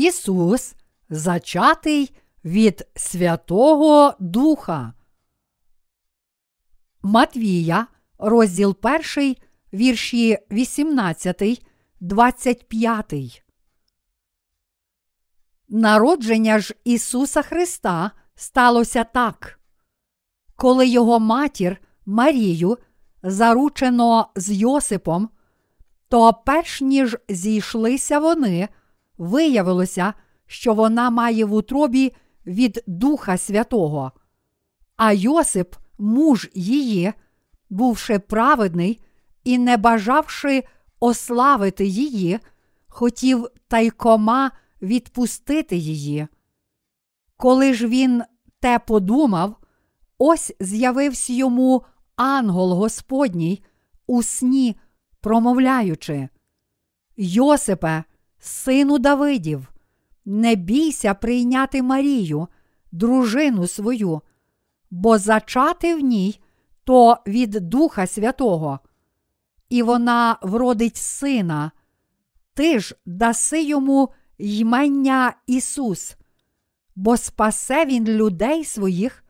Ісус зачатий від Святого Духа. Матвія, розділ 1, вірші 18, 25. Народження ж Ісуса Христа сталося так. Коли його матір Марію заручено з Йосипом, то перш ніж зійшлися вони, виявилося, що вона має в утробі від Духа Святого. А Йосип, муж її, бувши праведний і не бажавши ославити її, хотів тайкома відпустити її. Коли ж він те подумав, ось з'явився йому ангел Господній у сні, промовляючи: Йосипе, сину Давидів, не бійся прийняти Марію, дружину свою, бо зачати в ній то від Духа Святого, і вона вродить сина, ти ж даси йому ймення Ісус, бо спасе Він людей своїх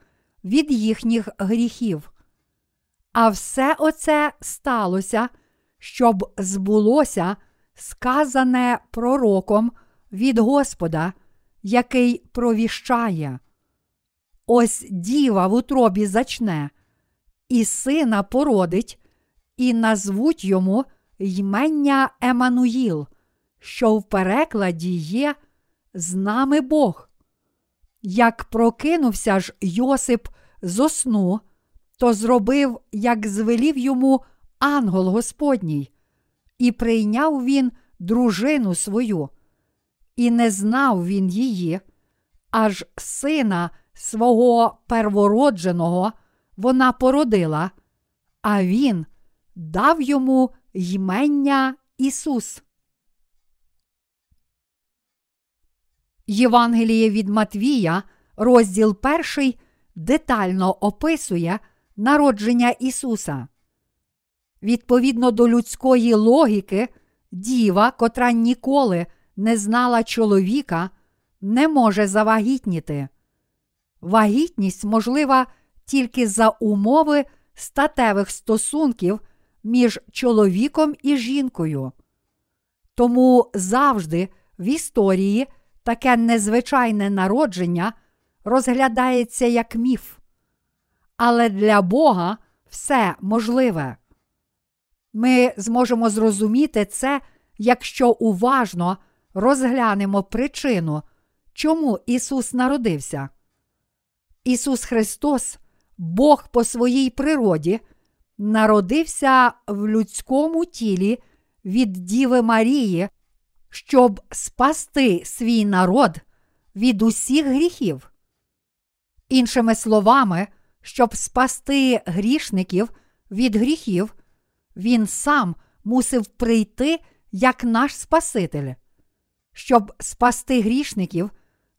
від їхніх гріхів. А все оце сталося, щоб збулося сказане пророком від Господа, який провіщає. Ось діва в утробі зачне, і сина породить, і назвуть йому ймення Емануїл, що в перекладі є з нами Бог. Як прокинувся ж Йосип зо сну, то зробив, як звелів йому ангел Господній, і прийняв він дружину свою, і не знав він її, аж сина свого первородженого вона породила, а він дав йому ймення Ісус. Євангеліє від Матвія, розділ перший, детально описує народження Ісуса. Відповідно до людської логіки, діва, котра ніколи не знала чоловіка, не може завагітніти. Вагітність можлива тільки за умови статевих стосунків між чоловіком і жінкою. Тому завжди в історії таке незвичайне народження розглядається як міф. Але для Бога все можливе. Ми зможемо зрозуміти це, якщо уважно розглянемо причину, чому Ісус народився. Ісус Христос, Бог по своїй природі, народився в людському тілі від Діви Марії, щоб спасти свій народ від усіх гріхів. Іншими словами, щоб спасти грішників від гріхів, Він сам мусив прийти як наш Спаситель. Щоб спасти грішників,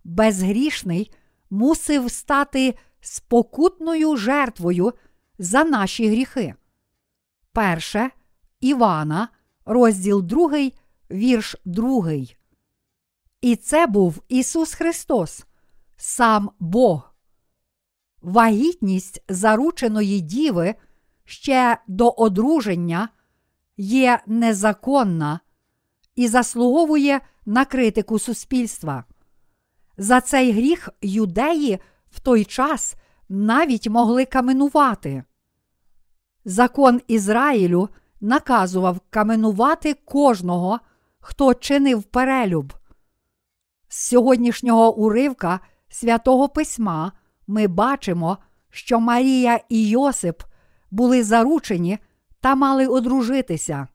безгрішний мусив стати спокутною жертвою за наші гріхи. Перше Івана, розділ 2, вірш 2. І це був Ісус Христос, сам Бог. Вагітність зарученої діви ще до одруження є незаконна і заслуговує на критику суспільства. За цей гріх юдеї в той час навіть могли каменувати. Закон Ізраїлю наказував каменувати кожного, хто чинив перелюб. З сьогоднішнього уривка святого письма ми бачимо, що Марія і Йосип були заручені та мали одружитися.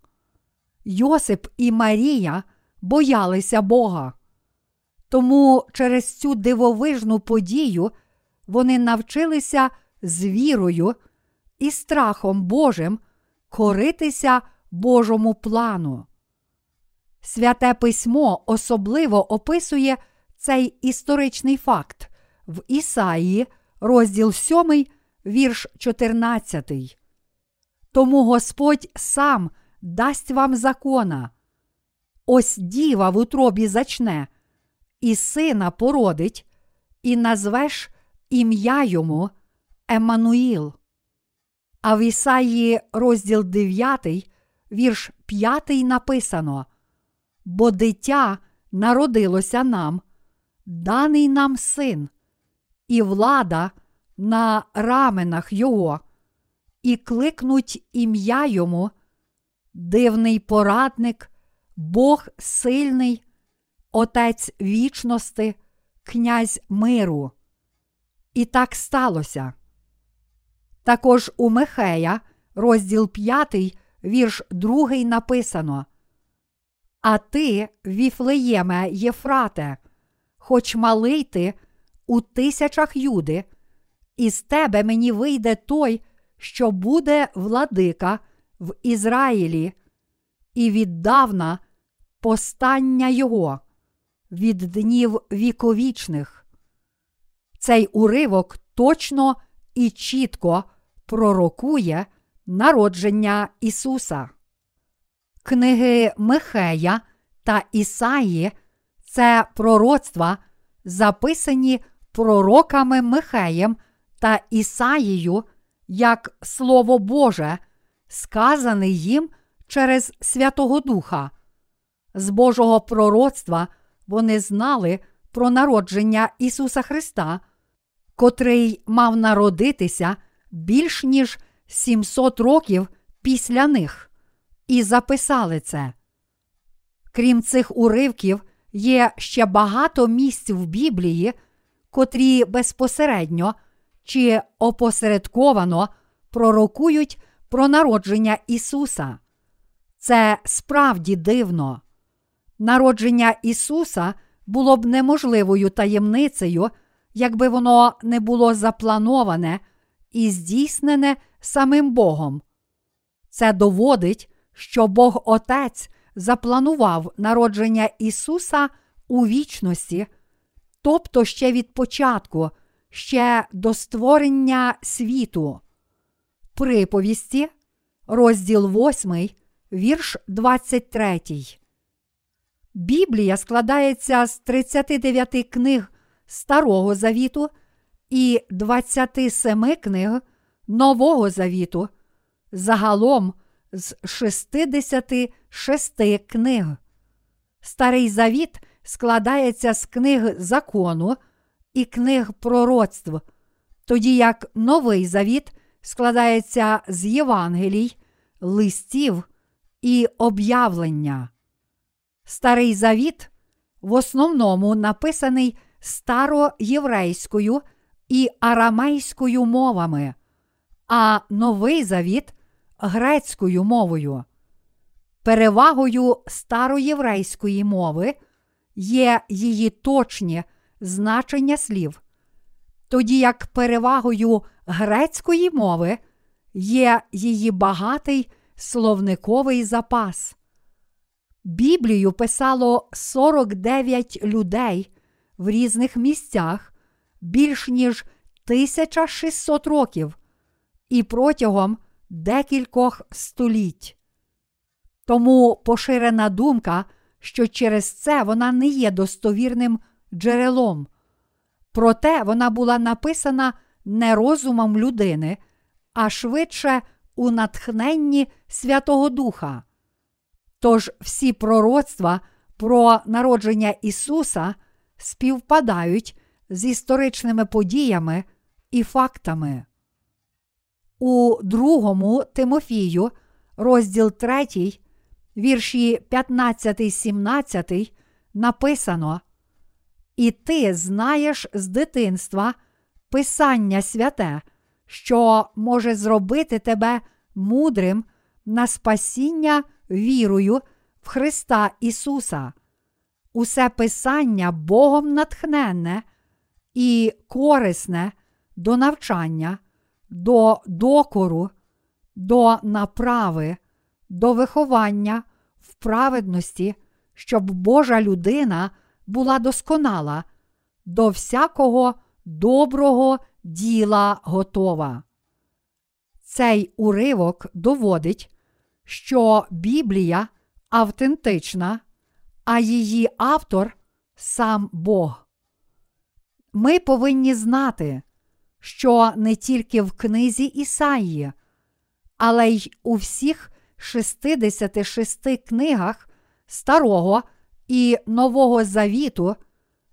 Йосип і Марія боялися Бога. Тому через цю дивовижну подію вони навчилися з вірою і страхом Божим коритися Божому плану. Святе письмо особливо описує цей історичний факт в Ісаї, розділ 7, вірш 14. Тому Господь сам дасть вам закона. Ось діва в утробі зачне, і сина породить, і назвеш ім'я йому Еммануїл. А в Ісаї розділ 9, вірш 5 написано: Бо дитя народилося нам, даний нам син, і влада на раменах його, і кликнуть ім'я йому, дивний порадник, Бог сильний, Отець вічності, князь миру. І так сталося. Також у Михея, розділ 5, вірш 2 написано. А ти, Віфлеєме Єфрате, хоч малий ти у тисячах юди, із тебе мені вийде той, що буде владика в Ізраїлі, і віддавна постання його від днів віковічних. Цей уривок точно і чітко пророкує народження Ісуса. Книги Михея та Ісаї це пророцтва, записані пророками Михеєм та Ісаїю як Слово Боже, сказане їм через Святого Духа. З Божого пророцтва вони знали про народження Ісуса Христа, котрий мав народитися більш ніж 700 років після них, і записали це. Крім цих уривків, є ще багато місць в Біблії, котрі безпосередньо чи опосередковано пророкують про народження Ісуса. Це справді дивно. Народження Ісуса було б неможливою таємницею, якби воно не було заплановане і здійснене самим Богом. Це доводить, що Бог Отець запланував народження Ісуса у вічності, тобто ще від початку, ще до створення світу. Приповісті, розділ 8, вірш 23. Біблія складається з 39 книг Старого Завіту і 27 книг Нового Завіту, загалом з 66 книг. Старий Завіт складається з книг закону і книг пророцтв, тоді як Новий Завіт складається з Євангелій, листів і об'явлення. Старий Завіт в основному написаний староєврейською і арамейською мовами, а Новий Завіт грецькою мовою. Перевагою староєврейської мови є її точні значення слів, тоді як перевагою грецької мови є її багатий словниковий запас. Біблію писало 49 людей в різних місцях більш ніж 1600 років і протягом декількох століть. Тому поширена думка, що через це вона не є достовірним джерелом. Проте вона була написана не розумом людини, а швидше у натхненні Святого Духа. Тож всі пророцтва про народження Ісуса співпадають з історичними подіями і фактами. У другому Тимофію, розділ 3, вірші 15, 17, написано: І ти знаєш з дитинства Писання святе, що може зробити тебе мудрим на спасіння вірою в Христа Ісуса. Усе Писання Богом натхненне і корисне до навчання, до докору, до направи, до виховання в праведності, щоб Божа людина була досконала, до всякого доброго діла готова. Цей уривок доводить, що Біблія автентична, а її автор сам Бог. Ми повинні знати, що не тільки в книзі Ісаїї, але й у всіх 66 книгах Старого і Нового Завіту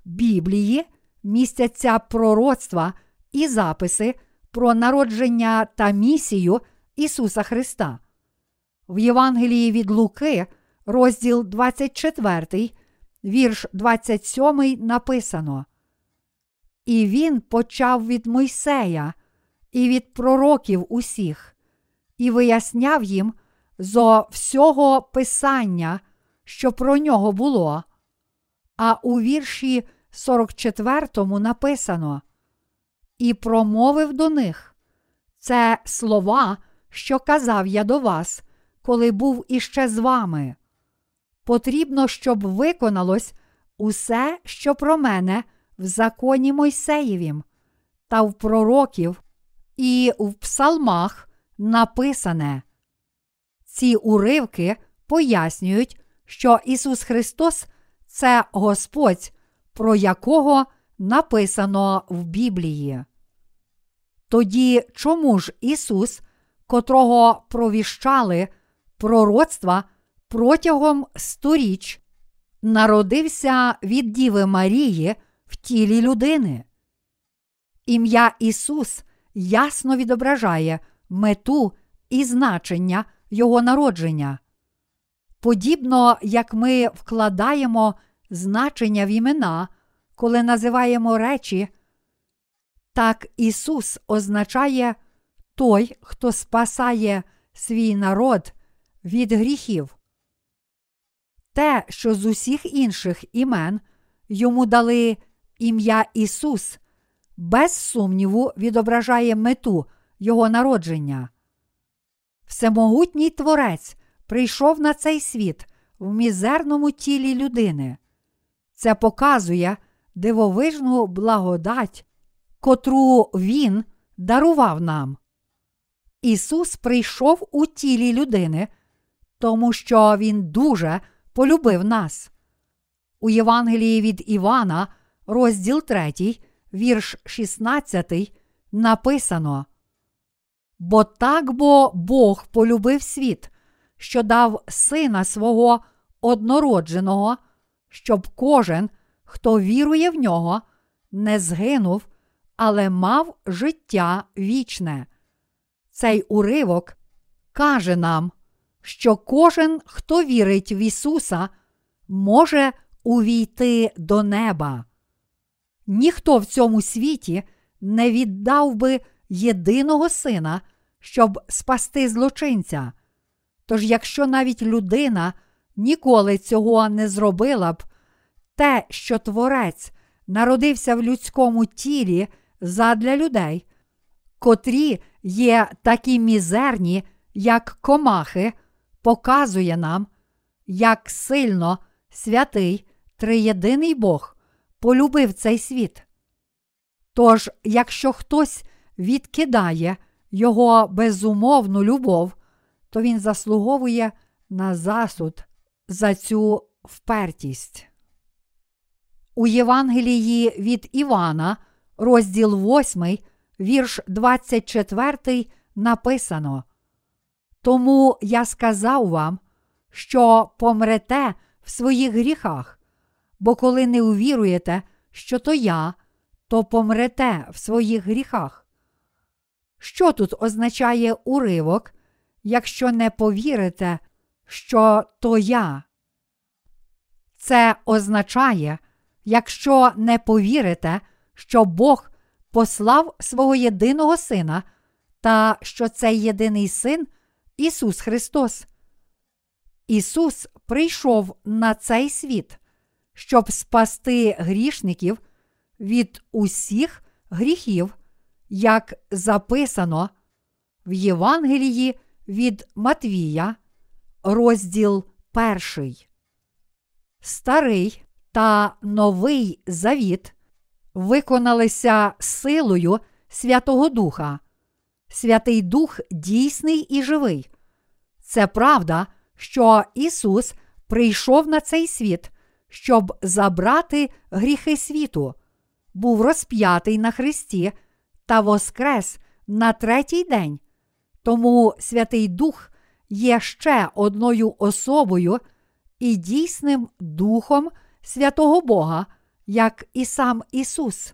Біблії містяться пророцтва і записи про народження та місію Ісуса Христа. В Євангелії від Луки, розділ 24, вірш 27 написано. І він почав від Мойсея і від пророків усіх, і виясняв їм зо всього Писання, що про нього було. А у вірші 44 написано І промовив до них це слова, що казав я до вас, коли був іще з вами. Потрібно, щоб виконалось усе, що про мене в законі Мойсеєвім, та в пророків і в псалмах написане. Ці уривки пояснюють, що Ісус Христос це Господь, про якого написано в Біблії. Тоді чому ж Ісус, котрого провіщали пророцтва протягом сторіч, народився від Діви Марії в тілі людини? Ім'я Ісус ясно відображає мету і значення Його народження. Подібно як ми вкладаємо значення в імена, коли називаємо речі, так Ісус означає той, хто спасає свій народ від гріхів. Те, що з усіх інших імен йому дали ім'я Ісус, без сумніву відображає мету Його народження. Всемогутній Творець прийшов на цей світ в мізерному тілі людини. Це показує дивовижну благодать, котру Він дарував нам. Ісус прийшов у тілі людини, тому що Він дуже полюбив нас. У Євангелії від Івана, розділ 3, вірш 16, написано. Бо так бо Бог полюбив світ, що дав сина свого однородженого, щоб кожен, хто вірує в нього, не згинув, але мав життя вічне. Цей уривок каже нам, що кожен, хто вірить в Ісуса, може увійти до неба. Ніхто в цьому світі не віддав би єдиного сина, щоб спасти злочинця. Тож, якщо навіть людина ніколи цього не зробила б, те, що Творець народився в людському тілі задля людей, котрі є такі мізерні, як комахи, показує нам, як сильно святий триєдиний Бог полюбив цей світ. Тож, якщо хтось відкидає його безумовну любов, то він заслуговує на засуд за цю впертість. У Євангелії від Івана, розділ 8, вірш 24, написано. Тому я сказав вам, що помрете в своїх гріхах, бо коли не увіруєте, що то я, то помрете в своїх гріхах. Що тут означає уривок, якщо не повірите, що то я? Це означає, якщо не повірите, що Бог послав свого єдиного Сина, та що цей єдиний син Ісус Христос. Ісус прийшов на цей світ, щоб спасти грішників від усіх гріхів, як записано в Євангелії від Матвія, розділ перший. Старий та новий завіт виконалися силою Святого Духа. Святий Дух дійсний і живий. Це правда, що Ісус прийшов на цей світ, щоб забрати гріхи світу, був розп'ятий на Христі та воскрес на третій день. Тому Святий Дух є ще одною особою і дійсним Духом святого Бога, як і сам Ісус.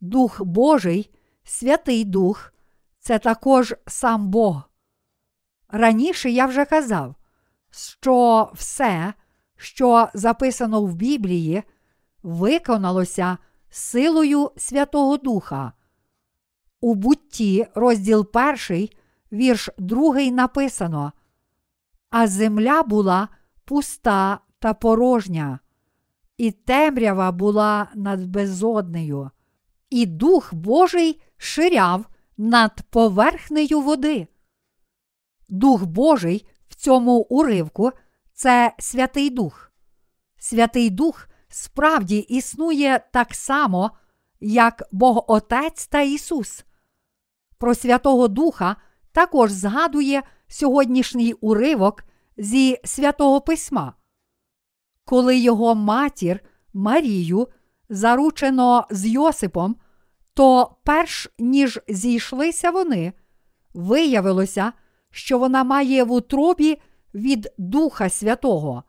Дух Божий, Святий Дух це також сам Бог. Раніше я вже казав, що все, що записано в Біблії, виконалося силою Святого Духа. У бутті, розділ 1, вірш 2 написано: А земля була пуста та порожня, і темрява була над безоднею, і Дух Божий ширяв над поверхнею води. Дух Божий в цьому уривку це Святий Дух. Святий Дух справді існує так само, як Бог Отець та Ісус. Про Святого Духа також згадує сьогоднішній уривок зі святого Письма. Коли його матір Марію заручено з Йосипом, то перш ніж зійшлися вони, виявилося, що вона має в утробі від Духа Святого.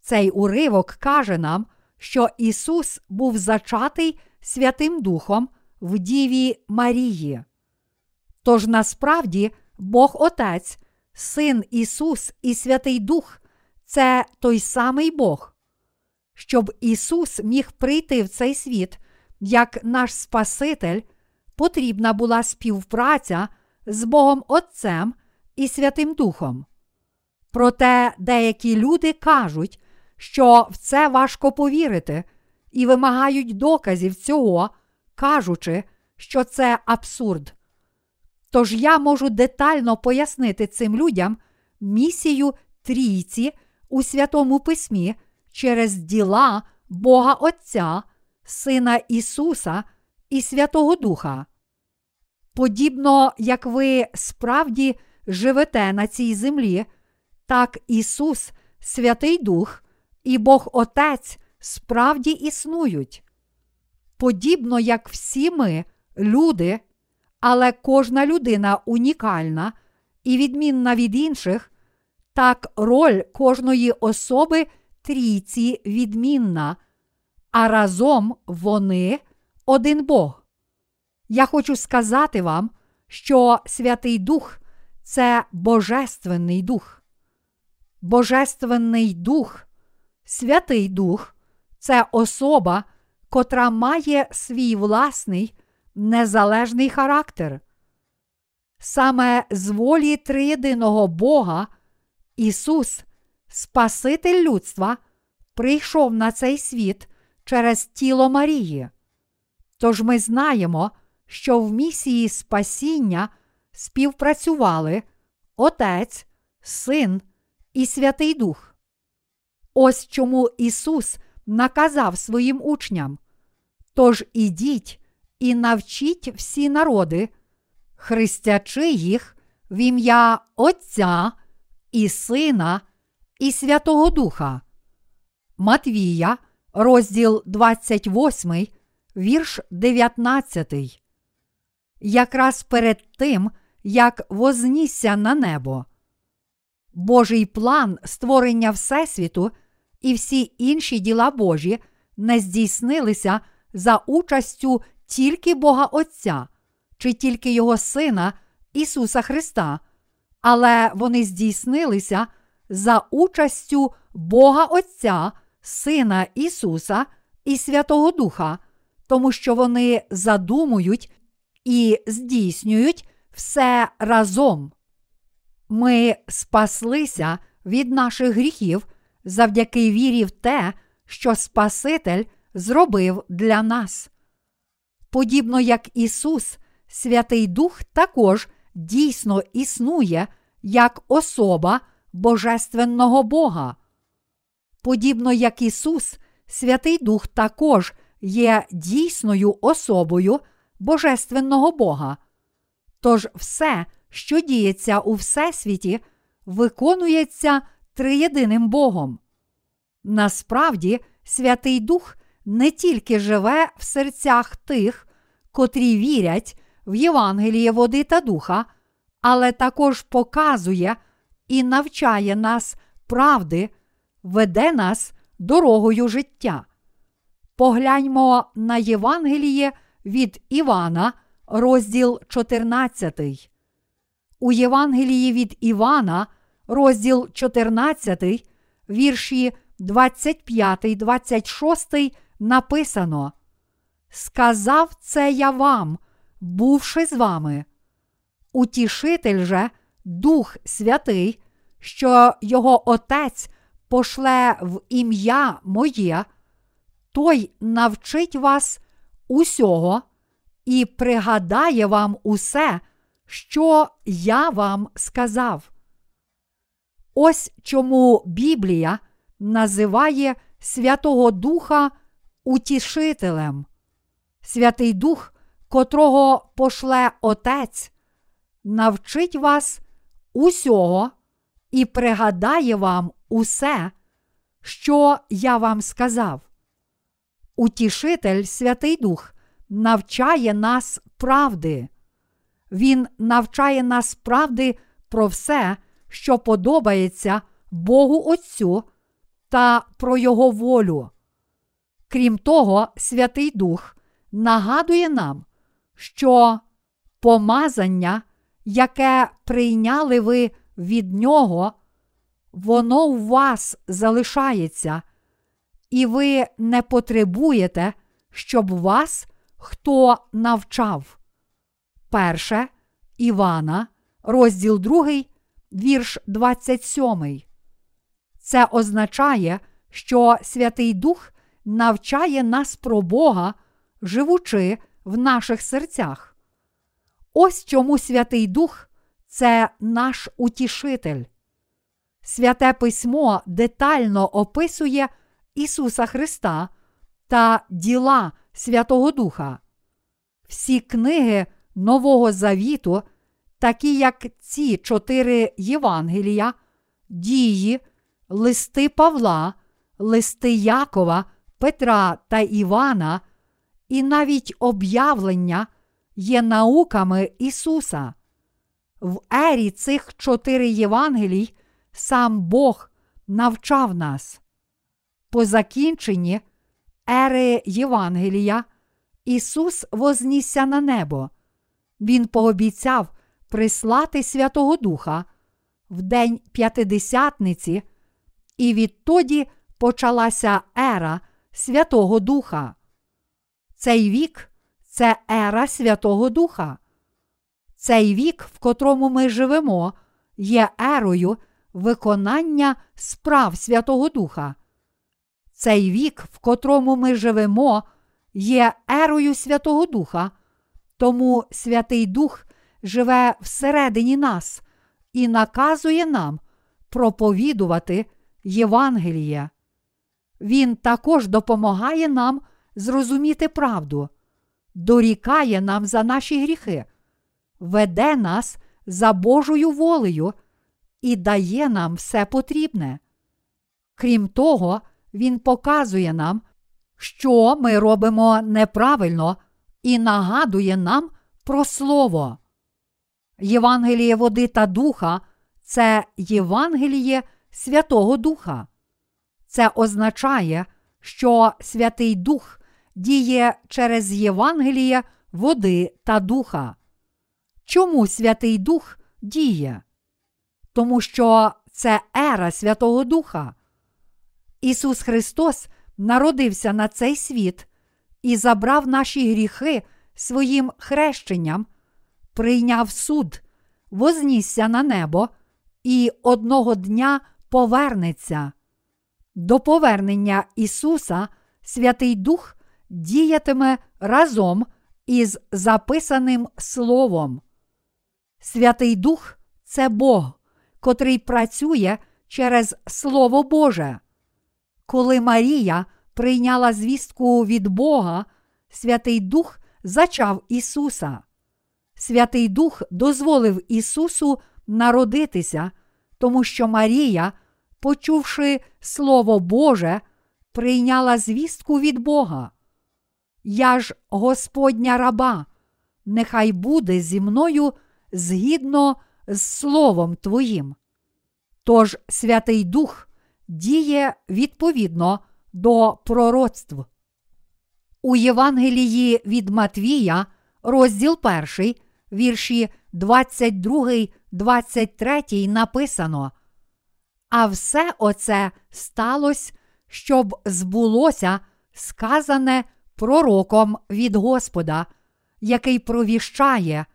Цей уривок каже нам, що Ісус був зачатий Святим Духом в Діві Марії. Тож насправді Бог Отець, Син Ісус і Святий Дух це той самий Бог. Щоб Ісус міг прийти в цей світ як наш Спаситель, потрібна була співпраця з Богом Отцем і Святим Духом. Проте деякі люди кажуть, що в це важко повірити, і вимагають доказів цього, кажучи, що це абсурд. Тож я можу детально пояснити цим людям місію трійці у Святому Письмі через діла Бога Отця, Сина Ісуса і Святого Духа. Подібно як ви справді живете на цій землі, так Ісус, Святий Дух і Бог Отець справді існують. Подібно як всі ми, люди, але кожна людина унікальна і відмінна від інших, так роль кожної особи трійці відмінна, а разом вони один Бог. Я хочу сказати вам, що Святий Дух це Божественний Дух. Божественний Дух, Святий Дух це особа, котра має свій власний незалежний характер. Саме з волі триєдиного Бога Ісус, Спаситель людства, прийшов на цей світ через тіло Марії. Тож ми знаємо, що в місії спасіння співпрацювали Отець, Син і Святий Дух. Ось чому Ісус наказав своїм учням. Тож ідіть і навчіть всі народи, хрестячи їх в ім'я Отця і Сина і Святого Духа. Матвія, розділ 28, вірш 19. Якраз перед тим, як вознісся на небо. Божий план створення Всесвіту і всі інші діла Божі не здійснилися за участю тільки Бога Отця чи тільки Його Сина Ісуса Христа, але вони здійснилися за участю Бога Отця, Сина Ісуса і Святого Духа, тому що вони задумують і здійснюють все разом. Ми спаслися від наших гріхів завдяки вірі в те, що Спаситель зробив для нас. Подібно як Ісус, Святий Дух також дійсно існує як особа Божественного Бога. Подібно як Ісус, Святий Дух також є дійсною особою Божественного Бога. Тож все, що діється у Всесвіті, виконується триєдиним Богом. Насправді, Святий Дух не тільки живе в серцях тих, котрі вірять в Євангеліє води та духа, але також показує і навчає нас правди, веде нас дорогою життя. Погляньмо на Євангеліє від Івана, розділ 14. У Євангелії від Івана, розділ 14, вірші 25, 26 написано: Сказав це я вам, бувши з вами. Утішитель же, Дух Святий, що його Отець пошле в ім'я Моє, той навчить вас усього і пригадає вам усе, що я вам сказав. Ось чому Біблія називає Святого Духа Утішителем. Святий Дух, котрого пошле Отець, навчить вас усього і пригадає вам усе, що я вам сказав. Утішитель Святий Дух навчає нас правди. Він навчає нас правди про все, що подобається Богу Отцю та про Його волю. Крім того, Святий Дух нагадує нам, що помазання, яке прийняли ви від Нього, воно у вас залишається, і ви не потребуєте, щоб вас хто навчав. Перше Івана, розділ 2, вірш 27. Це означає, що Святий Дух навчає нас про Бога, живучи в наших серцях. Ось чому Святий Дух це наш утішитель. Святе письмо детально описує Ісуса Христа та діла Святого Духа. Всі книги Нового Завіту, такі як ці чотири Євангелія, дії, листи Павла, листи Якова, Петра та Івана, і навіть об'явлення є науками Ісуса. В ері цих чотири Євангелій сам Бог навчав нас. По закінченні ери Євангелія Ісус вознісся на небо. Він пообіцяв прислати Святого Духа в день П'ятидесятниці, і відтоді почалася ера Святого Духа. Цей вік це ера Святого Духа. Цей вік, в котрому ми живемо, є ерою виконання справ Святого Духа. Цей вік, в котрому ми живемо, є ерою Святого Духа, тому Святий Дух живе всередині нас і наказує нам проповідувати Євангеліє. Він також допомагає нам зрозуміти правду, дорікає нам за наші гріхи, веде нас за Божою волею і дає нам все потрібне. Крім того, Він показує нам, що ми робимо неправильно, і нагадує нам про Слово. Євангеліє води та духа це Євангеліє Святого Духа. Це означає, що Святий Дух діє через Євангеліє води та духа. Чому Святий Дух діє? Тому що це ера Святого Духа. Ісус Христос народився на цей світ і забрав наші гріхи своїм хрещенням, прийняв суд, вознісся на небо і одного дня повернеться. До повернення Ісуса Святий Дух діятиме разом із записаним Словом. Святий Дух це Бог, котрий працює через Слово Боже. Коли Марія прийняла звістку від Бога, Святий Дух зачав Ісуса. Святий Дух дозволив Ісусу народитися, тому що Марія почувши Слово Боже, прийняла звістку від Бога. Я ж Господня раба, нехай буде зі мною згідно з Словом Твоїм. Тож Святий Дух діє відповідно до пророцтв. У Євангелії від Матвія, розділ 1, вірші 22, 23 написано. А все оце сталося, щоб збулося сказане пророком від Господа, який провіщає,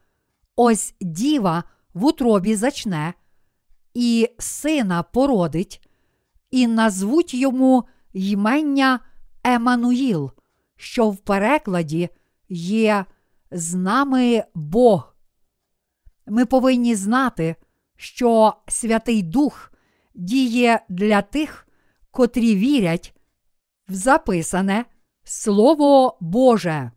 ось діва в утробі зачне, і сина породить, і назвуть йому ймення Емануїл, що в перекладі є з нами Бог. Ми повинні знати, що Святий Дух діє для тих, котрі вірять в записане Слово Боже.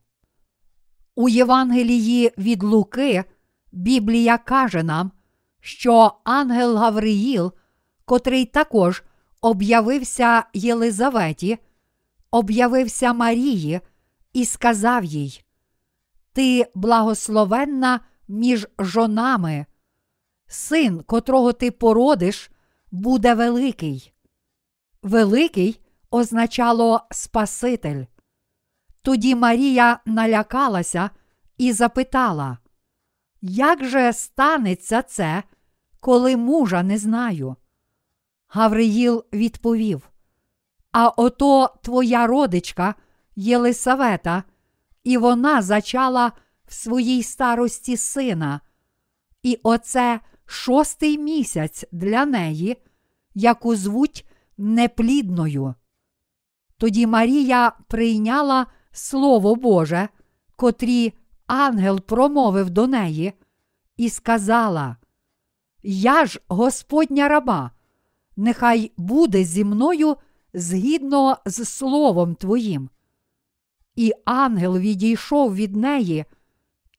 У Євангелії від Луки Біблія каже нам, що ангел Гавриїл, котрий також об'явився Єлизаветі, об'явився Марії і сказав їй: Ти благословенна між жонами, син, котрого ти породиш, буде великий. Великий означало Спаситель. Тоді Марія налякалася і запитала, як же станеться це, коли мужа не знаю? Гавриїл відповів: А ото твоя родичка Єлисавета, і вона зачала в своїй старості сина, і оце шостий місяць для неї, яку звуть неплідною. Тоді Марія прийняла Слово Боже, котрі ангел промовив до неї, і сказала: Я ж Господня раба, нехай буде зі мною згідно з Словом Твоїм. І ангел відійшов від неї,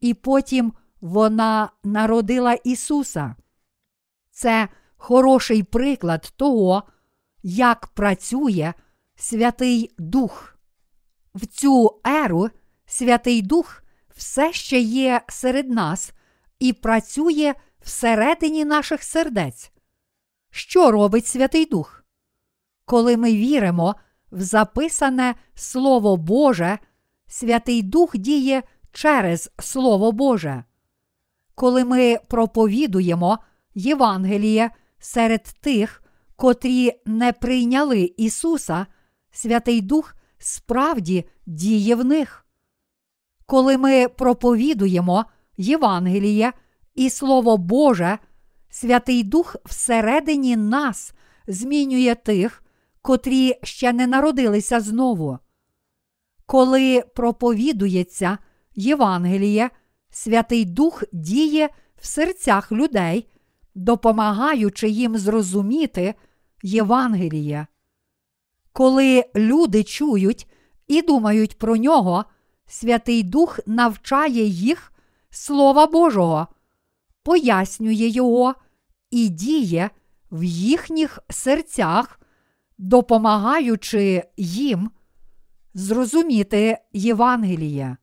і потім вона народила Ісуса. Це хороший приклад того, як працює Святий Дух. В цю еру Святий Дух все ще є серед нас і працює всередині наших сердець. Що робить Святий Дух? Коли ми віримо в записане Слово Боже, Святий Дух діє через Слово Боже. Коли ми проповідуємо Євангеліє серед тих, котрі не прийняли Ісуса, Святий Дух справді діє в них. Коли ми проповідуємо Євангеліє і Слово Боже, Святий Дух всередині нас змінює тих, котрі ще не народилися знову. Коли проповідується Євангеліє, Святий Дух діє в серцях людей, допомагаючи їм зрозуміти Євангеліє. Коли люди чують і думають про нього, Святий Дух навчає їх Слова Божого, пояснює його і діє в їхніх серцях, допомагаючи їм зрозуміти Євангеліє.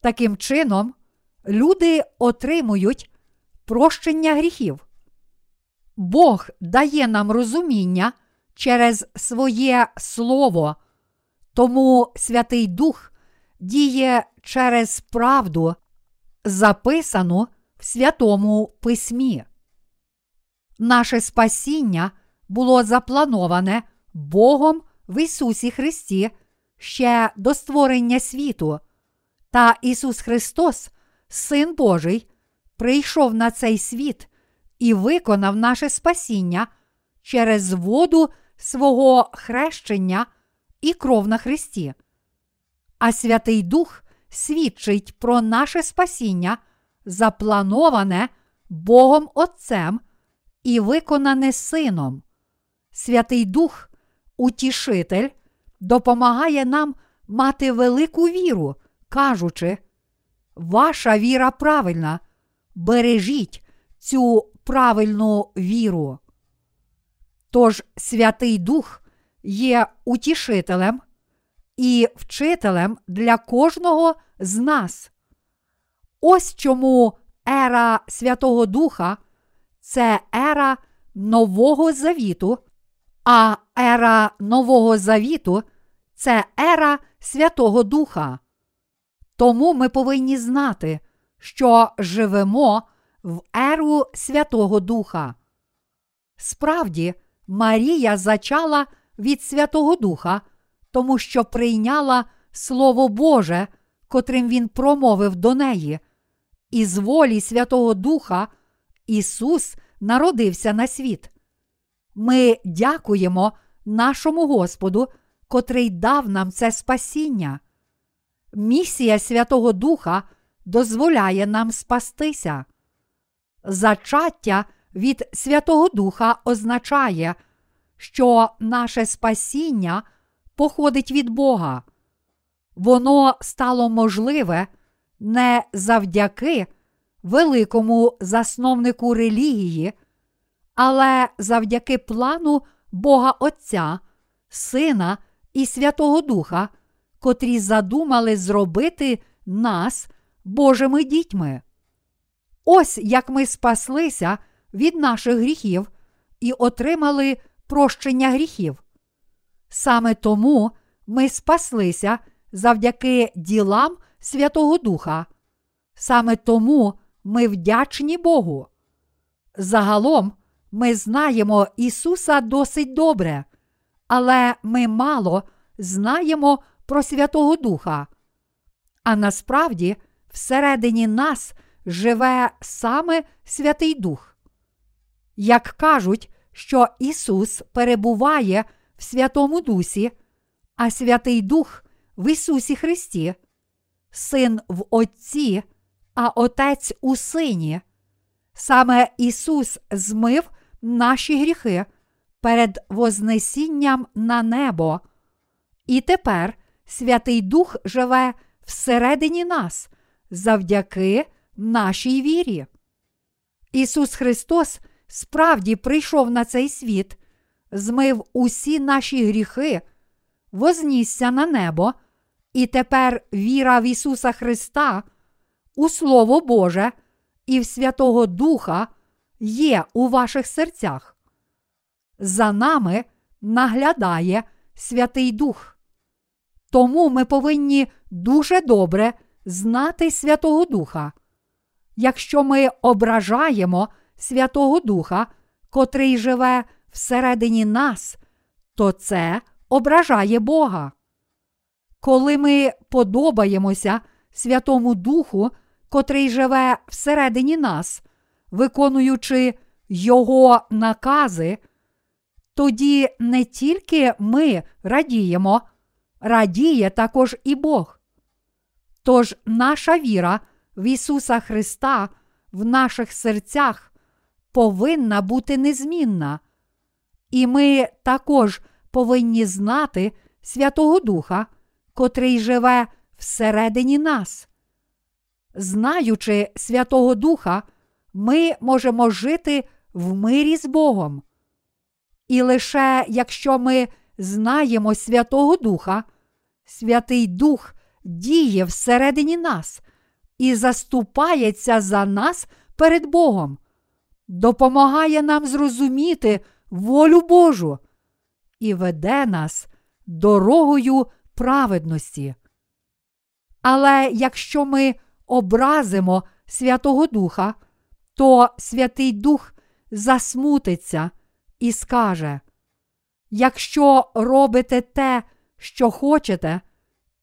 Таким чином, люди отримують прощення гріхів. Бог дає нам розуміння через своє Слово, тому Святий Дух діє через правду, записану в Святому Письмі. Наше спасіння було заплановане Богом в Ісусі Христі ще до створення світу, та Ісус Христос, Син Божий, прийшов на цей світ і виконав наше спасіння через воду свого хрещення і кров на Христі. А Святий Дух свідчить про наше спасіння, заплановане Богом Отцем і виконане Сином. Святий Дух, утішитель, допомагає нам мати велику віру, кажучи, ваша віра правильна, бережіть цю правильну віру. Тож Святий Дух є утішителем і вчителем для кожного з нас. Ось чому ера Святого Духа це ера Нового Завіту, а ера Нового Завіту це ера Святого Духа. Тому ми повинні знати, що живемо в еру Святого Духа. Справді, Марія зачала від Святого Духа, тому що прийняла Слово Боже, котрим Він промовив до неї, і з волі Святого Духа Ісус народився на світ. Ми дякуємо нашому Господу, котрий дав нам це спасіння. Місія Святого Духа дозволяє нам спастися. Зачаття від Святого Духа означає, що наше спасіння походить від Бога. Воно стало можливе не завдяки великому засновнику релігії, але завдяки плану Бога Отця, Сина і Святого Духа, котрі задумали зробити нас Божими дітьми. Ось як ми спаслися від наших гріхів і отримали прощення гріхів. Саме тому ми спаслися завдяки ділам Святого Духа. Саме тому ми вдячні Богу. Загалом ми знаємо Ісуса досить добре, але ми мало знаємо про Святого Духа. А насправді, всередині нас живе саме Святий Дух. Як кажуть, що Ісус перебуває в Святому Дусі, а Святий Дух в Ісусі Христі, Син в Отці, а Отець у Сині. Саме Ісус змив наші гріхи перед Вознесінням на небо. І тепер Святий Дух живе всередині нас завдяки нашій вірі. Ісус Христос справді прийшов на цей світ, змив усі наші гріхи, вознісся на небо, і тепер віра в Ісуса Христа, у Слово Боже і в Святого Духа є у ваших серцях. За нами наглядає Святий Дух. Тому ми повинні дуже добре знати Святого Духа. Якщо ми ображаємо Святого Духа, котрий живе всередині нас, то це ображає Бога. Коли ми подобаємося Святому Духу, котрий живе всередині нас, виконуючи Його накази, тоді не тільки ми радіємо, радіє також і Бог. Тож наша віра в Ісуса Христа в наших серцях повинна бути незмінна, і ми також повинні знати Святого Духа, котрий живе всередині нас. Знаючи Святого Духа, ми можемо жити в мирі з Богом. І лише якщо ми знаємо Святого Духа, Святий Дух діє всередині нас і заступається за нас перед Богом, допомагає нам зрозуміти волю Божу і веде нас дорогою праведності. Але якщо ми образимо Святого Духа, то Святий Дух засмутиться і скаже: Якщо робите те, що хочете,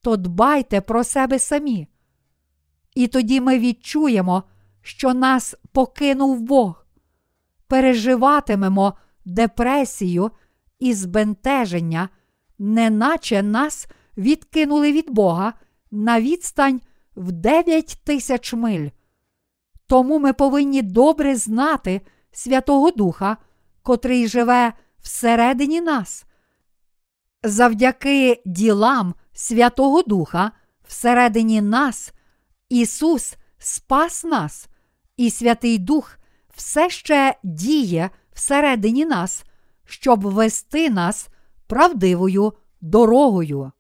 то дбайте про себе самі. І тоді ми відчуємо, що нас покинув Бог, переживатимемо депресію і збентеження, неначе нас відкинули від Бога на відстань в 9 тисяч миль. Тому ми повинні добре знати Святого Духа, котрий живе всередині нас. Завдяки ділам Святого Духа всередині нас Ісус спас нас, і Святий Дух все ще діє всередині нас, щоб вести нас правдивою дорогою.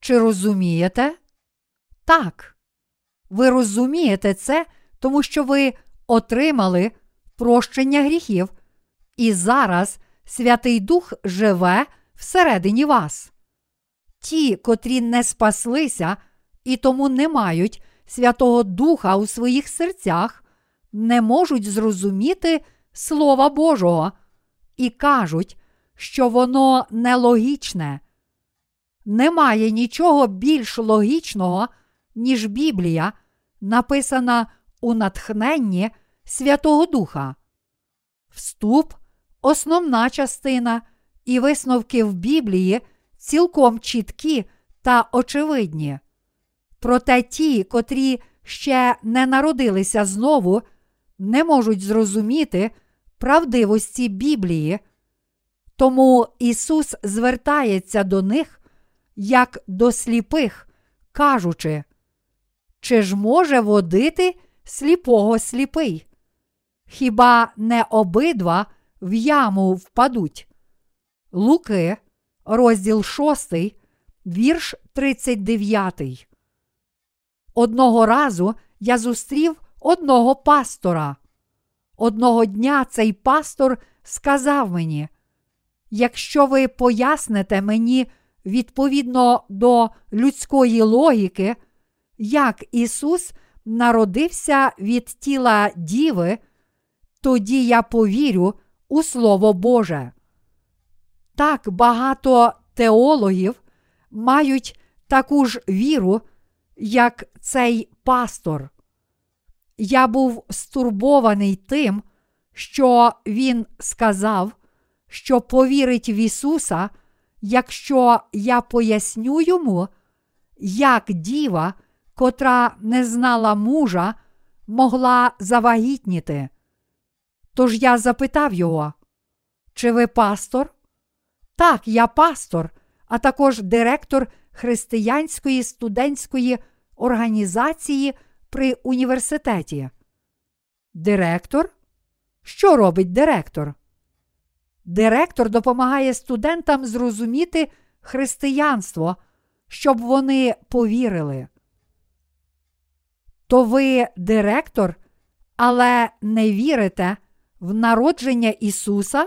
Чи розумієте? Так. Ви розумієте це, тому що ви отримали прощення гріхів, і зараз Святий Дух живе всередині вас. Ті, котрі не спаслися і тому не мають Святого Духа у своїх серцях, не можуть зрозуміти Слова Божого і кажуть, що воно нелогічне. Немає нічого більш логічного, ніж Біблія, написана у натхненні Святого Духа. Вступ, основна частина і висновки в Біблії цілком чіткі та очевидні. Проте ті, котрі ще не народилися знову, не можуть зрозуміти правдивості Біблії. Тому Ісус звертається до них як до сліпих, кажучи, чи ж може водити сліпого сліпий? Хіба не обидва в яму впадуть? Луки, розділ 6, вірш 39. Одного разу я зустрів одного пастора. Одного дня цей пастор сказав мені: якщо ви поясните мені відповідно до людської логіки, як Ісус народився від тіла Діви, тоді я повірю у Слово Боже. Так багато теологів мають таку ж віру, як цей пастор. Я був стурбований тим, що він сказав, що повірить в Ісуса, якщо я поясню йому, як діва, котра не знала мужа, могла завагітніти. Тож я запитав його, чи ви пастор? Так, я пастор, а також директор християнської студентської організації при університеті. Директор? Що робить директор? Директор допомагає студентам зрозуміти християнство, щоб вони повірили. То ви директор, але не вірите в народження Ісуса?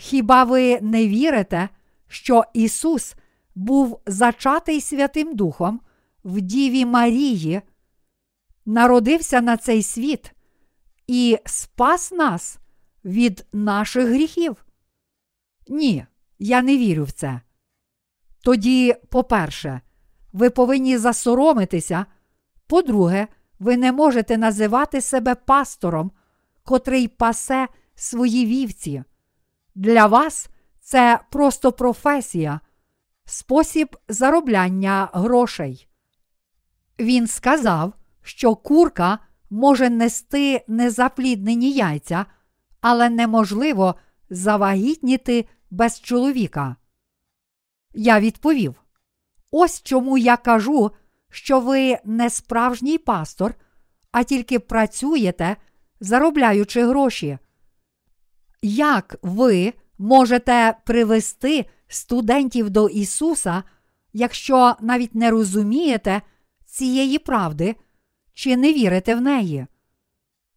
Хіба ви не вірите, що Ісус був зачатий Святим Духом в Діві Марії, народився на цей світ і спас нас від наших гріхів? Ні, я не вірю в це. Тоді, по-перше, ви повинні засоромитися. По-друге, ви не можете називати себе пастором, котрий пасе свої вівці. Для вас це просто професія, спосіб заробляння грошей. Він сказав, що курка може нести незапліднені яйця, але неможливо завагітніти без чоловіка. Я відповів: ось чому я кажу, що ви не справжній пастор, а тільки працюєте, заробляючи гроші. Як ви можете привести студентів до Ісуса, якщо навіть не розумієте цієї правди чи не вірите в неї?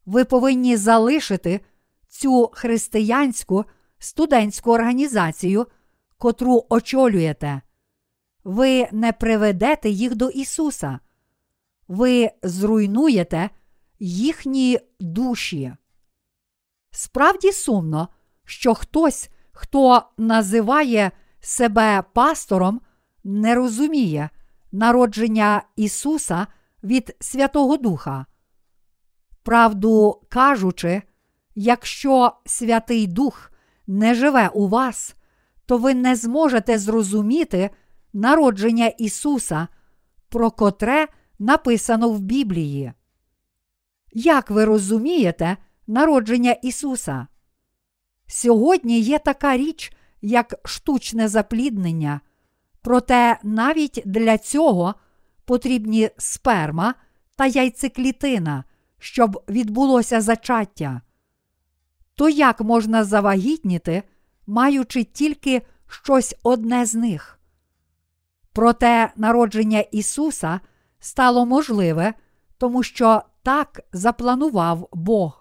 Ви повинні залишити цю християнську студентську організацію, котру очолюєте. Ви не приведете їх до Ісуса, ви зруйнуєте їхні душі. Справді сумно, що хтось, хто називає себе пастором, не розуміє народження Ісуса від Святого Духа. Правду кажучи, якщо Святий Дух не живе у вас, то ви не зможете зрозуміти народження Ісуса, про котре написано в Біблії. Як ви розумієте народження Ісуса? Сьогодні є така річ, як штучне запліднення, проте навіть для цього потрібні сперма та яйцеклітина, щоб відбулося зачаття. то як можна завагітніти, маючи тільки щось одне з них? Проте народження Ісуса стало можливе, тому що так запланував Бог.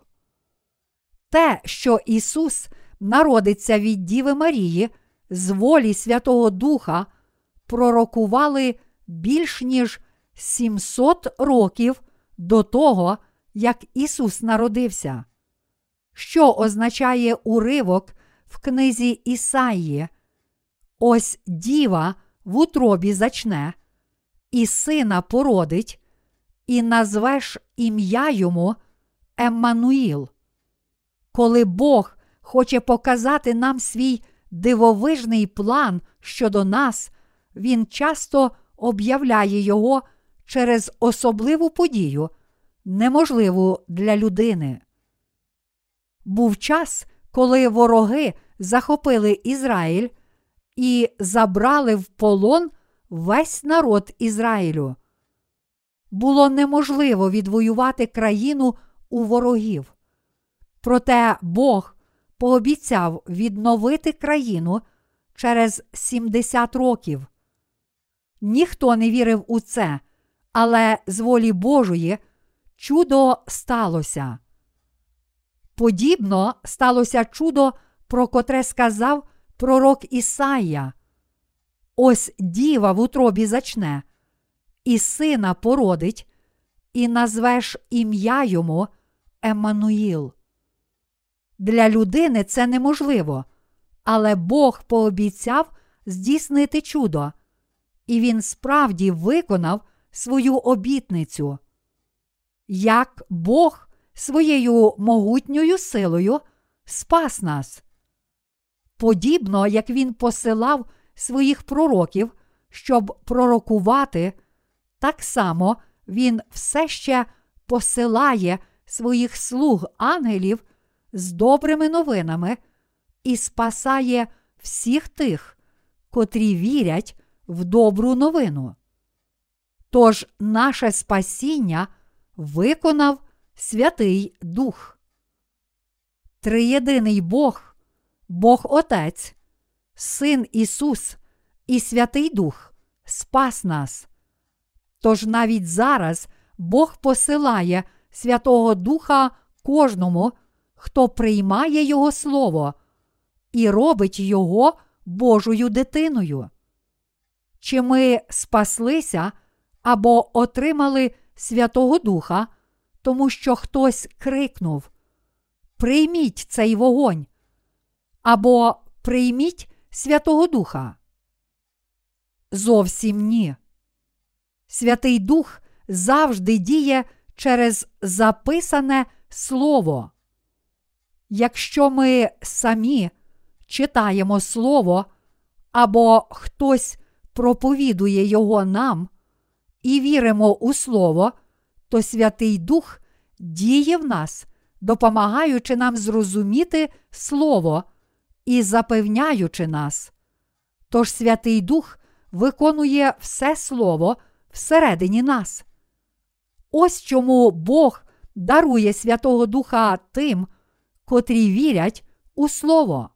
Те, що Ісус народиться від Діви Марії з волі Святого Духа, пророкували більш ніж 700 років до того, як Ісус народився. Що означає уривок в книзі Ісаї? Ось діва в утробі зачне, і сина породить, і назвеш ім'я йому Еммануїл. Коли Бог хоче показати нам свій дивовижний план щодо нас, Він часто об'являє його через особливу подію, неможливу для людини. Був час, коли вороги захопили Ізраїль і забрали в полон весь народ Ізраїлю. Було неможливо відвоювати країну у ворогів. Проте Бог пообіцяв відновити країну через 70 років. Ніхто не вірив у це, але з волі Божої чудо сталося. Подібно сталося чудо, про котре сказав пророк Ісая. Ось діва в утробі зачне, і сина породить, і назвеш ім'я йому Еммануїл. Для людини це неможливо, але Бог пообіцяв здійснити чудо, і він справді виконав свою обітницю. Як Бог своєю могутньою силою спас нас. Подібно як він посилав своїх пророків, щоб пророкувати, так само він все ще посилає своїх слуг ангелів з добрими новинами і спасає всіх тих, котрі вірять в добру новину. Тож наше спасіння виконав Святий Дух. Триєдиний Бог, Бог Отець, Син Ісус і Святий Дух спас нас. Тож навіть зараз Бог посилає Святого Духа кожному, хто приймає Його Слово і робить Його Божою дитиною. Чи ми спаслися або отримали Святого Духа, тому що хтось крикнув: Прийміть цей вогонь, або прийміть Святого Духа. Зовсім ні. Святий Дух завжди діє через записане Слово. Якщо ми самі читаємо Слово, або хтось проповідує його нам і віримо у Слово, то Святий Дух діє в нас, допомагаючи нам зрозуміти Слово і запевняючи нас. Тож Святий Дух виконує все Слово всередині нас. Ось чому Бог дарує Святого Духа тим, котрі вірять у Слово.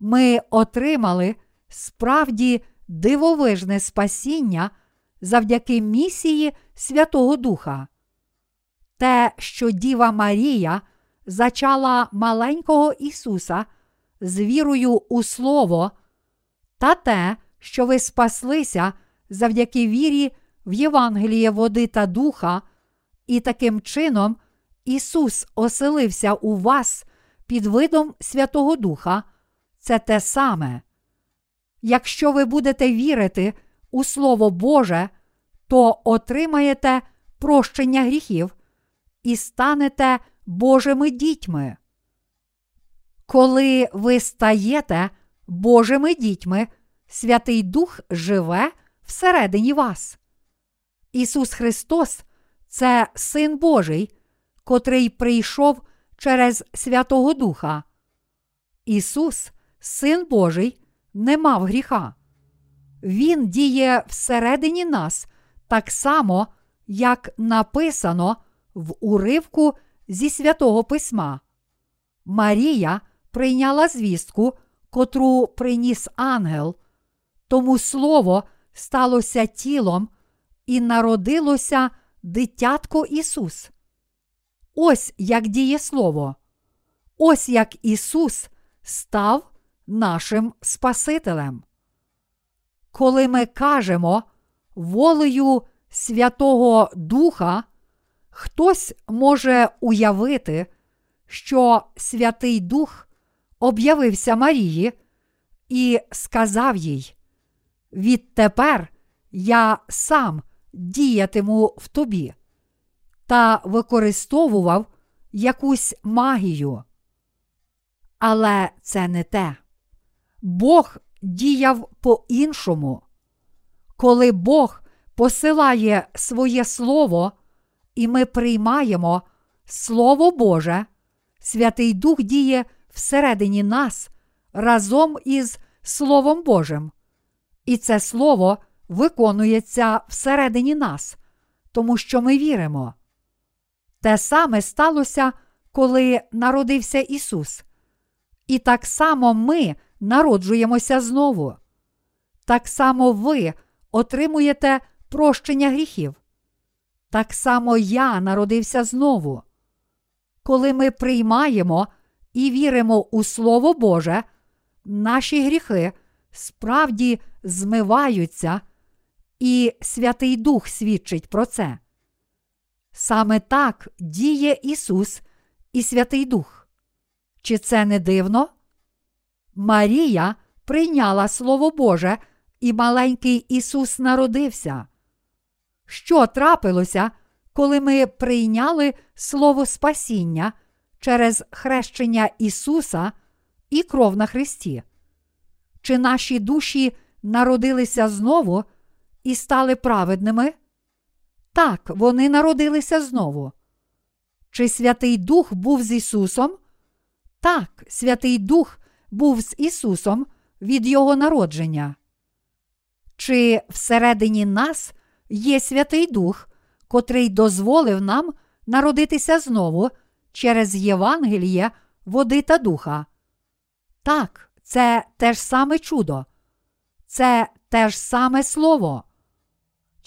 Ми отримали справді дивовижне спасіння завдяки місії Святого Духа. Те, що Діва Марія зачала маленького Ісуса з вірою у Слово, та те, що ви спаслися завдяки вірі в Євангеліє води та духа, і таким чином Ісус оселився у вас під видом Святого Духа, це те саме. Якщо ви будете вірити у Слово Боже, то отримаєте прощення гріхів і станете Божими дітьми. Коли ви стаєте Божими дітьми, Святий Дух живе всередині вас. Ісус Христос це Син Божий, котрий прийшов через Святого Духа. Ісус, Син Божий, не мав гріха. Він діє всередині нас так само, як написано в уривку зі святого письма. Марія прийняла звістку, котру приніс ангел, тому Слово сталося тілом і народилося дитятко Ісус. Ось як діє Слово. Ось як Ісус став нашим Спасителем. Коли ми кажемо волею Святого Духа, хтось може уявити, що Святий Дух об'явився Марії і сказав їй: Відтепер я сам діятиму в тобі, та використовував якусь магію. Але це не те. Бог діяв по-іншому. Коли Бог посилає своє Слово, і ми приймаємо Слово Боже, Святий Дух діє всередині нас разом із Словом Божим. І це Слово виконується всередині нас, тому що ми віримо. Те саме сталося, коли народився Ісус. І так само ми народжуємося знову. Так само ви отримуєте прощення гріхів. Так само я народився знову. Коли ми приймаємо і віримо у Слово Боже, наші гріхи справді змиваються, і Святий Дух свідчить про це. Саме так діє Ісус і Святий Дух. Чи це не дивно? Марія прийняла Слово Боже, і маленький Ісус народився. Що трапилося, коли ми прийняли Слово Спасіння через хрещення Ісуса і кров на Христі? Чи наші душі народилися знову і стали праведними? Так, вони народилися знову. Чи Святий Дух був з Ісусом? Так, Святий Дух був з Ісусом від Його народження. Чи всередині нас є Святий Дух, котрий дозволив нам народитися знову через Євангеліє, води та духа? Так, це те ж саме чудо, це те ж саме Слово.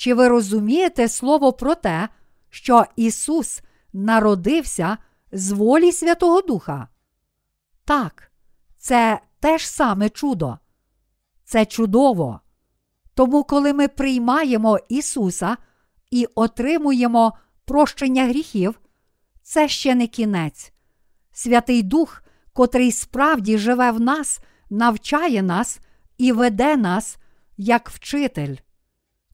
Чи ви розумієте Слово про те, що Ісус народився з волі Святого Духа? Так, це те ж саме чудо. Це чудово. Тому, коли ми приймаємо Ісуса і отримуємо прощення гріхів, це ще не кінець. Святий Дух, котрий справді живе в нас, навчає нас і веде нас як вчитель.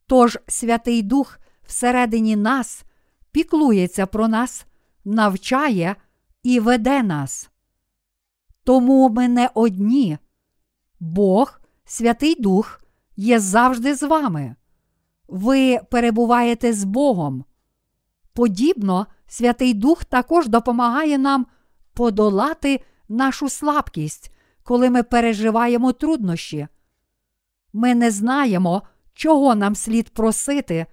Тож Святий Дух всередині нас піклується про нас, навчає і веде нас. Тому ми не одні. Бог, Святий Дух, є завжди з вами. Ви перебуваєте з Богом. Подібно, Святий Дух також допомагає нам подолати нашу слабкість, коли ми переживаємо труднощі. Ми не знаємо, чого нам слід просити,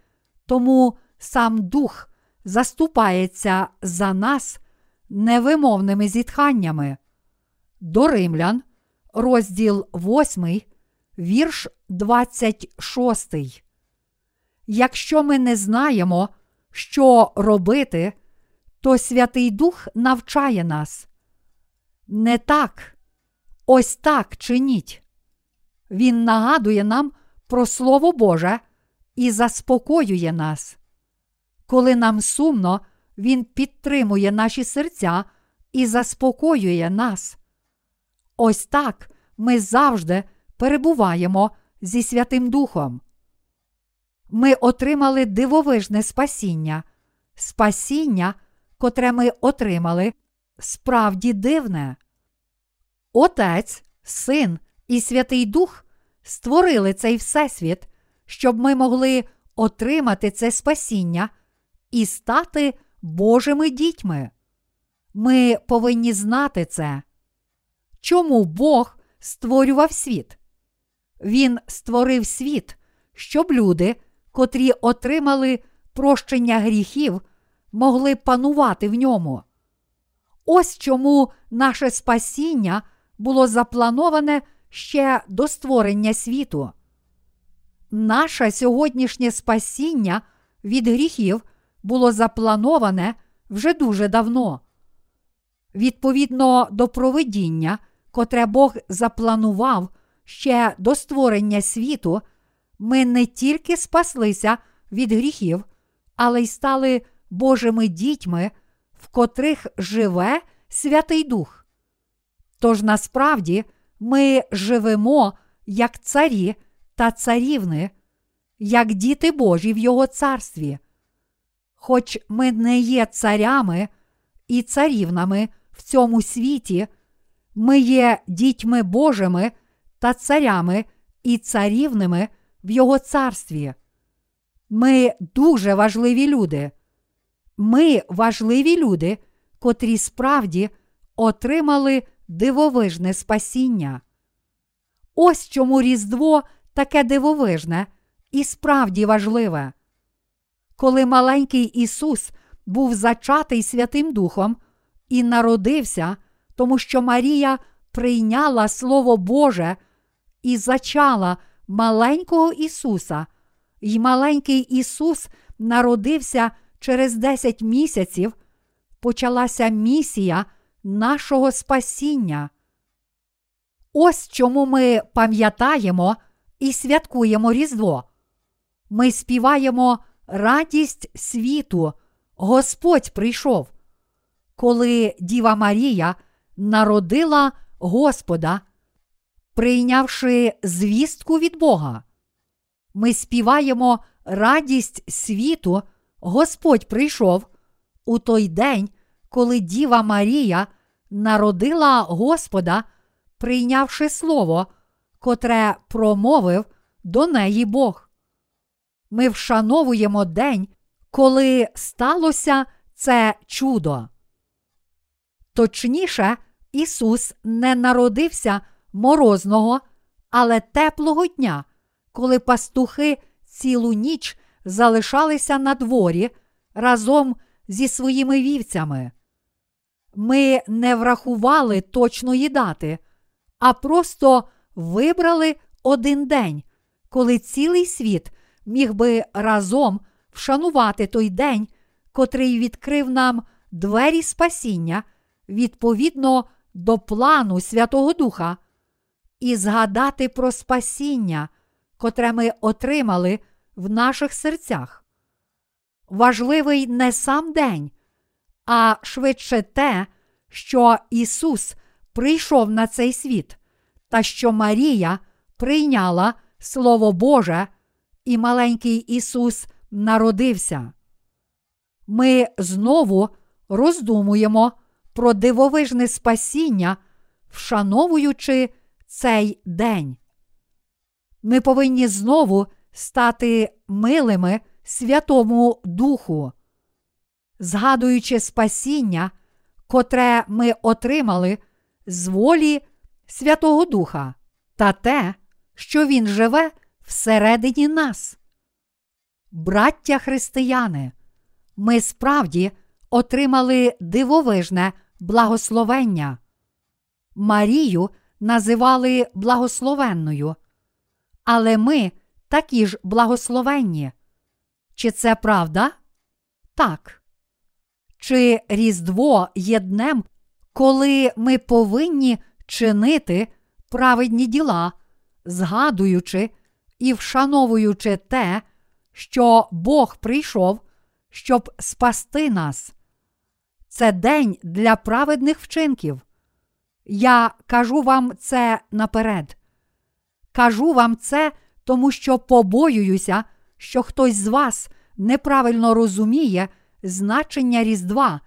тому сам Дух заступається за нас невимовними зітханнями. До римлян, розділ 8, вірш 26. Якщо ми не знаємо, що робити, то Святий Дух навчає нас. Не так, ось так чиніть. Він нагадує нам про Слово Боже і заспокоює нас. Коли нам сумно, Він підтримує наші серця і заспокоює нас. Ось так ми завжди перебуваємо зі Святим Духом. Ми отримали дивовижне спасіння, спасіння, котре ми отримали, справді дивне. Отець, Син і Святий Дух створили цей Всесвіт, щоб ми могли отримати це спасіння і стати Божими дітьми. Ми повинні знати це. Чому Бог створював світ? Він створив світ, щоб люди, котрі отримали прощення гріхів, могли панувати в ньому. Ось чому наше спасіння було заплановане ще до створення світу. Наше сьогоднішнє спасіння від гріхів було заплановане вже дуже давно. Відповідно до провидіння, котре Бог запланував ще до створення світу, ми не тільки спаслися від гріхів, але й стали Божими дітьми, в котрих живе Святий Дух. Тож насправді ми живемо як царі та царівни, як діти Божі в Його царстві. Хоч ми не є царями і царівнами в цьому світі, ми є дітьми Божими та царями і царівними в Його царстві. Ми дуже важливі люди. Ми важливі люди, котрі справді отримали дивовижне спасіння. Ось чому Різдво таке дивовижне і справді важливе. Коли маленький Ісус був зачатий Святим Духом і народився, тому що Марія прийняла Слово Боже і зачала маленького Ісуса, і маленький Ісус народився через 10 місяців, почалася місія нашого спасіння. Ось чому ми пам'ятаємо і святкуємо Різдво. Ми співаємо радість світу, Господь прийшов. Коли Діва Марія народила Господа, прийнявши звістку від Бога. Ми співаємо радість світу, Господь прийшов у той день, коли Діва Марія народила Господа, прийнявши слово, котре промовив до неї Бог. Ми вшановуємо день, коли сталося це чудо. Точніше, Ісус не народився морозного, але теплого дня, коли пастухи цілу ніч залишалися на дворі разом зі своїми вівцями. Ми не врахували точної дати, а просто вибрали один день, коли цілий світ міг би разом вшанувати той день, котрий відкрив нам двері спасіння відповідно до плану Святого Духа, і згадати про спасіння, котре ми отримали в наших серцях. Важливий не сам день, а швидше те, що Ісус прийшов на цей світ, та що Марія прийняла Слово Боже, і маленький Ісус народився. Ми знову роздумуємо про дивовижне спасіння, вшановуючи цей день. Ми повинні знову стати милими Святому Духу, згадуючи спасіння, котре ми отримали з волі Святого Духа, та те, що Він живе всередині нас. Браття християни, ми справді отримали дивовижне благословення. Марію називали благословенною, але ми такі ж благословенні. Чи це правда? Так. Чи Різдво є днем, коли ми повинні чинити праведні діла, згадуючи і вшановуючи те, що Бог прийшов, щоб спасти нас? Це день для праведних вчинків. Я кажу вам це наперед. Кажу вам це, тому що побоююся, що хтось з вас неправильно розуміє значення Різдва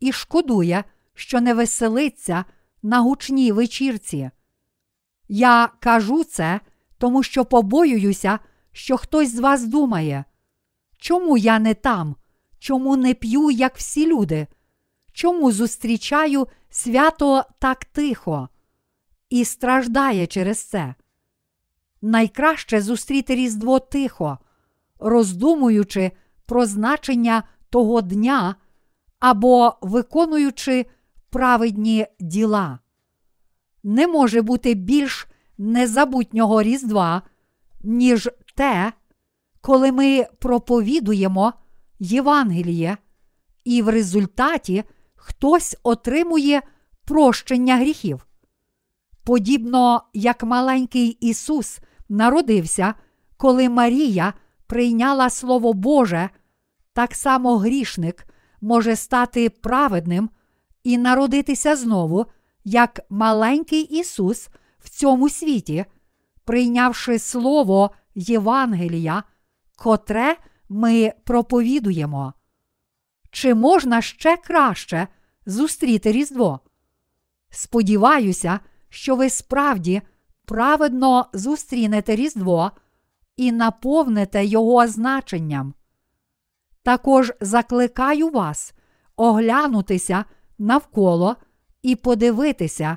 і шкодує, що не веселиться на гучній вечірці. Я кажу це, тому що побоююся, що хтось з вас думає, чому я не там, чому не п'ю, як всі люди, чому зустрічаю свято так тихо і страждає через це. Найкраще зустріти Різдво тихо, роздумуючи про значення того дня або виконуючи праведні діла. Не може бути більш незабутнього Різдва, ніж те, коли ми проповідуємо Євангеліє, і в результаті хтось отримує прощення гріхів. Подібно як маленький Ісус народився, коли Марія прийняла Слово Боже, так само грішник може стати праведним і народитися знову, як маленький Ісус в цьому світі, прийнявши Слово Євангелія, котре ми проповідуємо. Чи можна ще краще зустріти Різдво? Сподіваюся, що ви справді праведно зустрінете Різдво і наповните його значенням. Також закликаю вас оглянутися навколо і подивитися,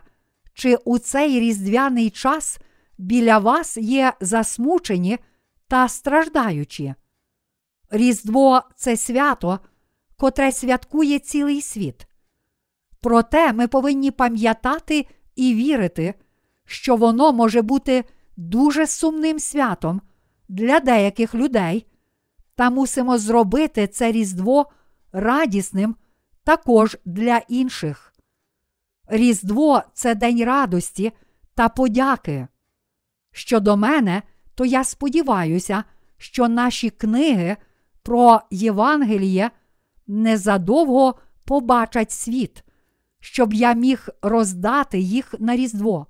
чи у цей різдвяний час біля вас є засмучені та страждаючі. Різдво це свято, котре святкує цілий світ. Проте ми повинні пам'ятати і вірити, що воно може бути дуже сумним святом для деяких людей, та мусимо зробити це Різдво радісним також для інших. Різдво це день радості та подяки. Щодо мене, то я сподіваюся, що наші книги про Євангеліє незадовго побачать світ, щоб я міг роздати їх на Різдво.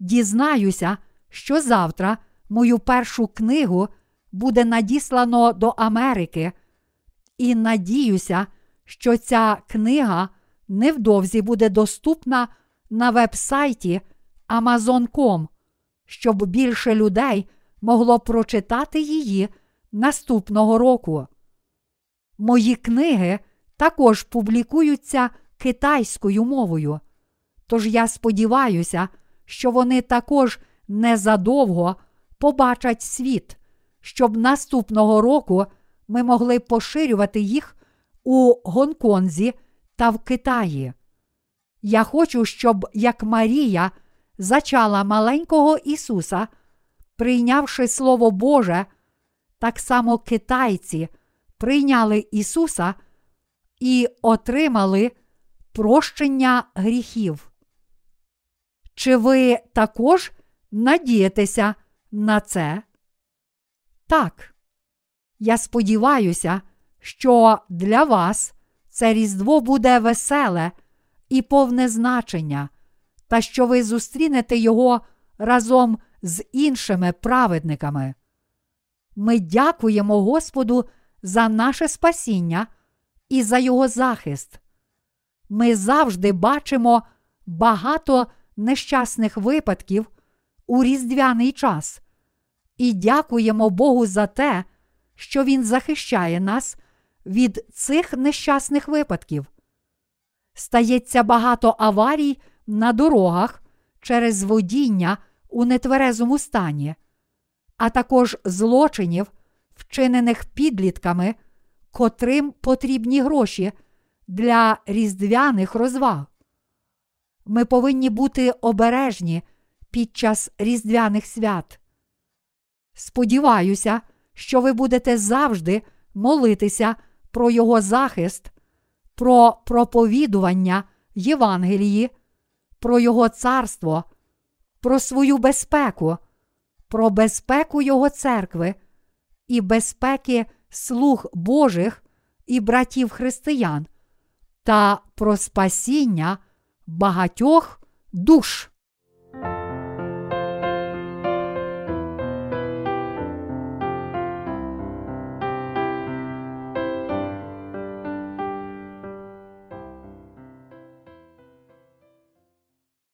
Дізнаюся, що завтра мою першу книгу буде надіслано до Америки, і надіюся, що ця книга невдовзі буде доступна на веб-сайті Amazon.com, щоб більше людей могло прочитати її наступного року. Мої книги також публікуються китайською мовою. Тож я сподіваюся, що вони також незадовго побачать світ, щоб наступного року ми могли поширювати їх у Гонконзі та в Китаї. Я хочу, щоб як Марія зачала маленького Ісуса, прийнявши Слово Боже, так само китайці прийняли Ісуса і отримали прощення гріхів. Чи ви також надієтеся на це? Так. Я сподіваюся, що для вас це Різдво буде веселе і повне значення, та що ви зустрінете його разом з іншими праведниками. Ми дякуємо Господу за наше спасіння і за Його захист. Ми завжди бачимо багато нещасних випадків у різдвяний час і дякуємо Богу за те, що Він захищає нас від цих нещасних випадків. Стається багато аварій на дорогах через водіння у нетверезому стані, а також злочинів, вчинених підлітками, котрим потрібні гроші для різдвяних розваг. Ми повинні бути обережні під час різдвяних свят. Сподіваюся, що ви будете завжди молитися про Його захист, про проповідування Євангелії, про Його царство, про свою безпеку, про безпеку Його церкви і безпеки слуг Божих і братів християн та про спасіння багатьох душ.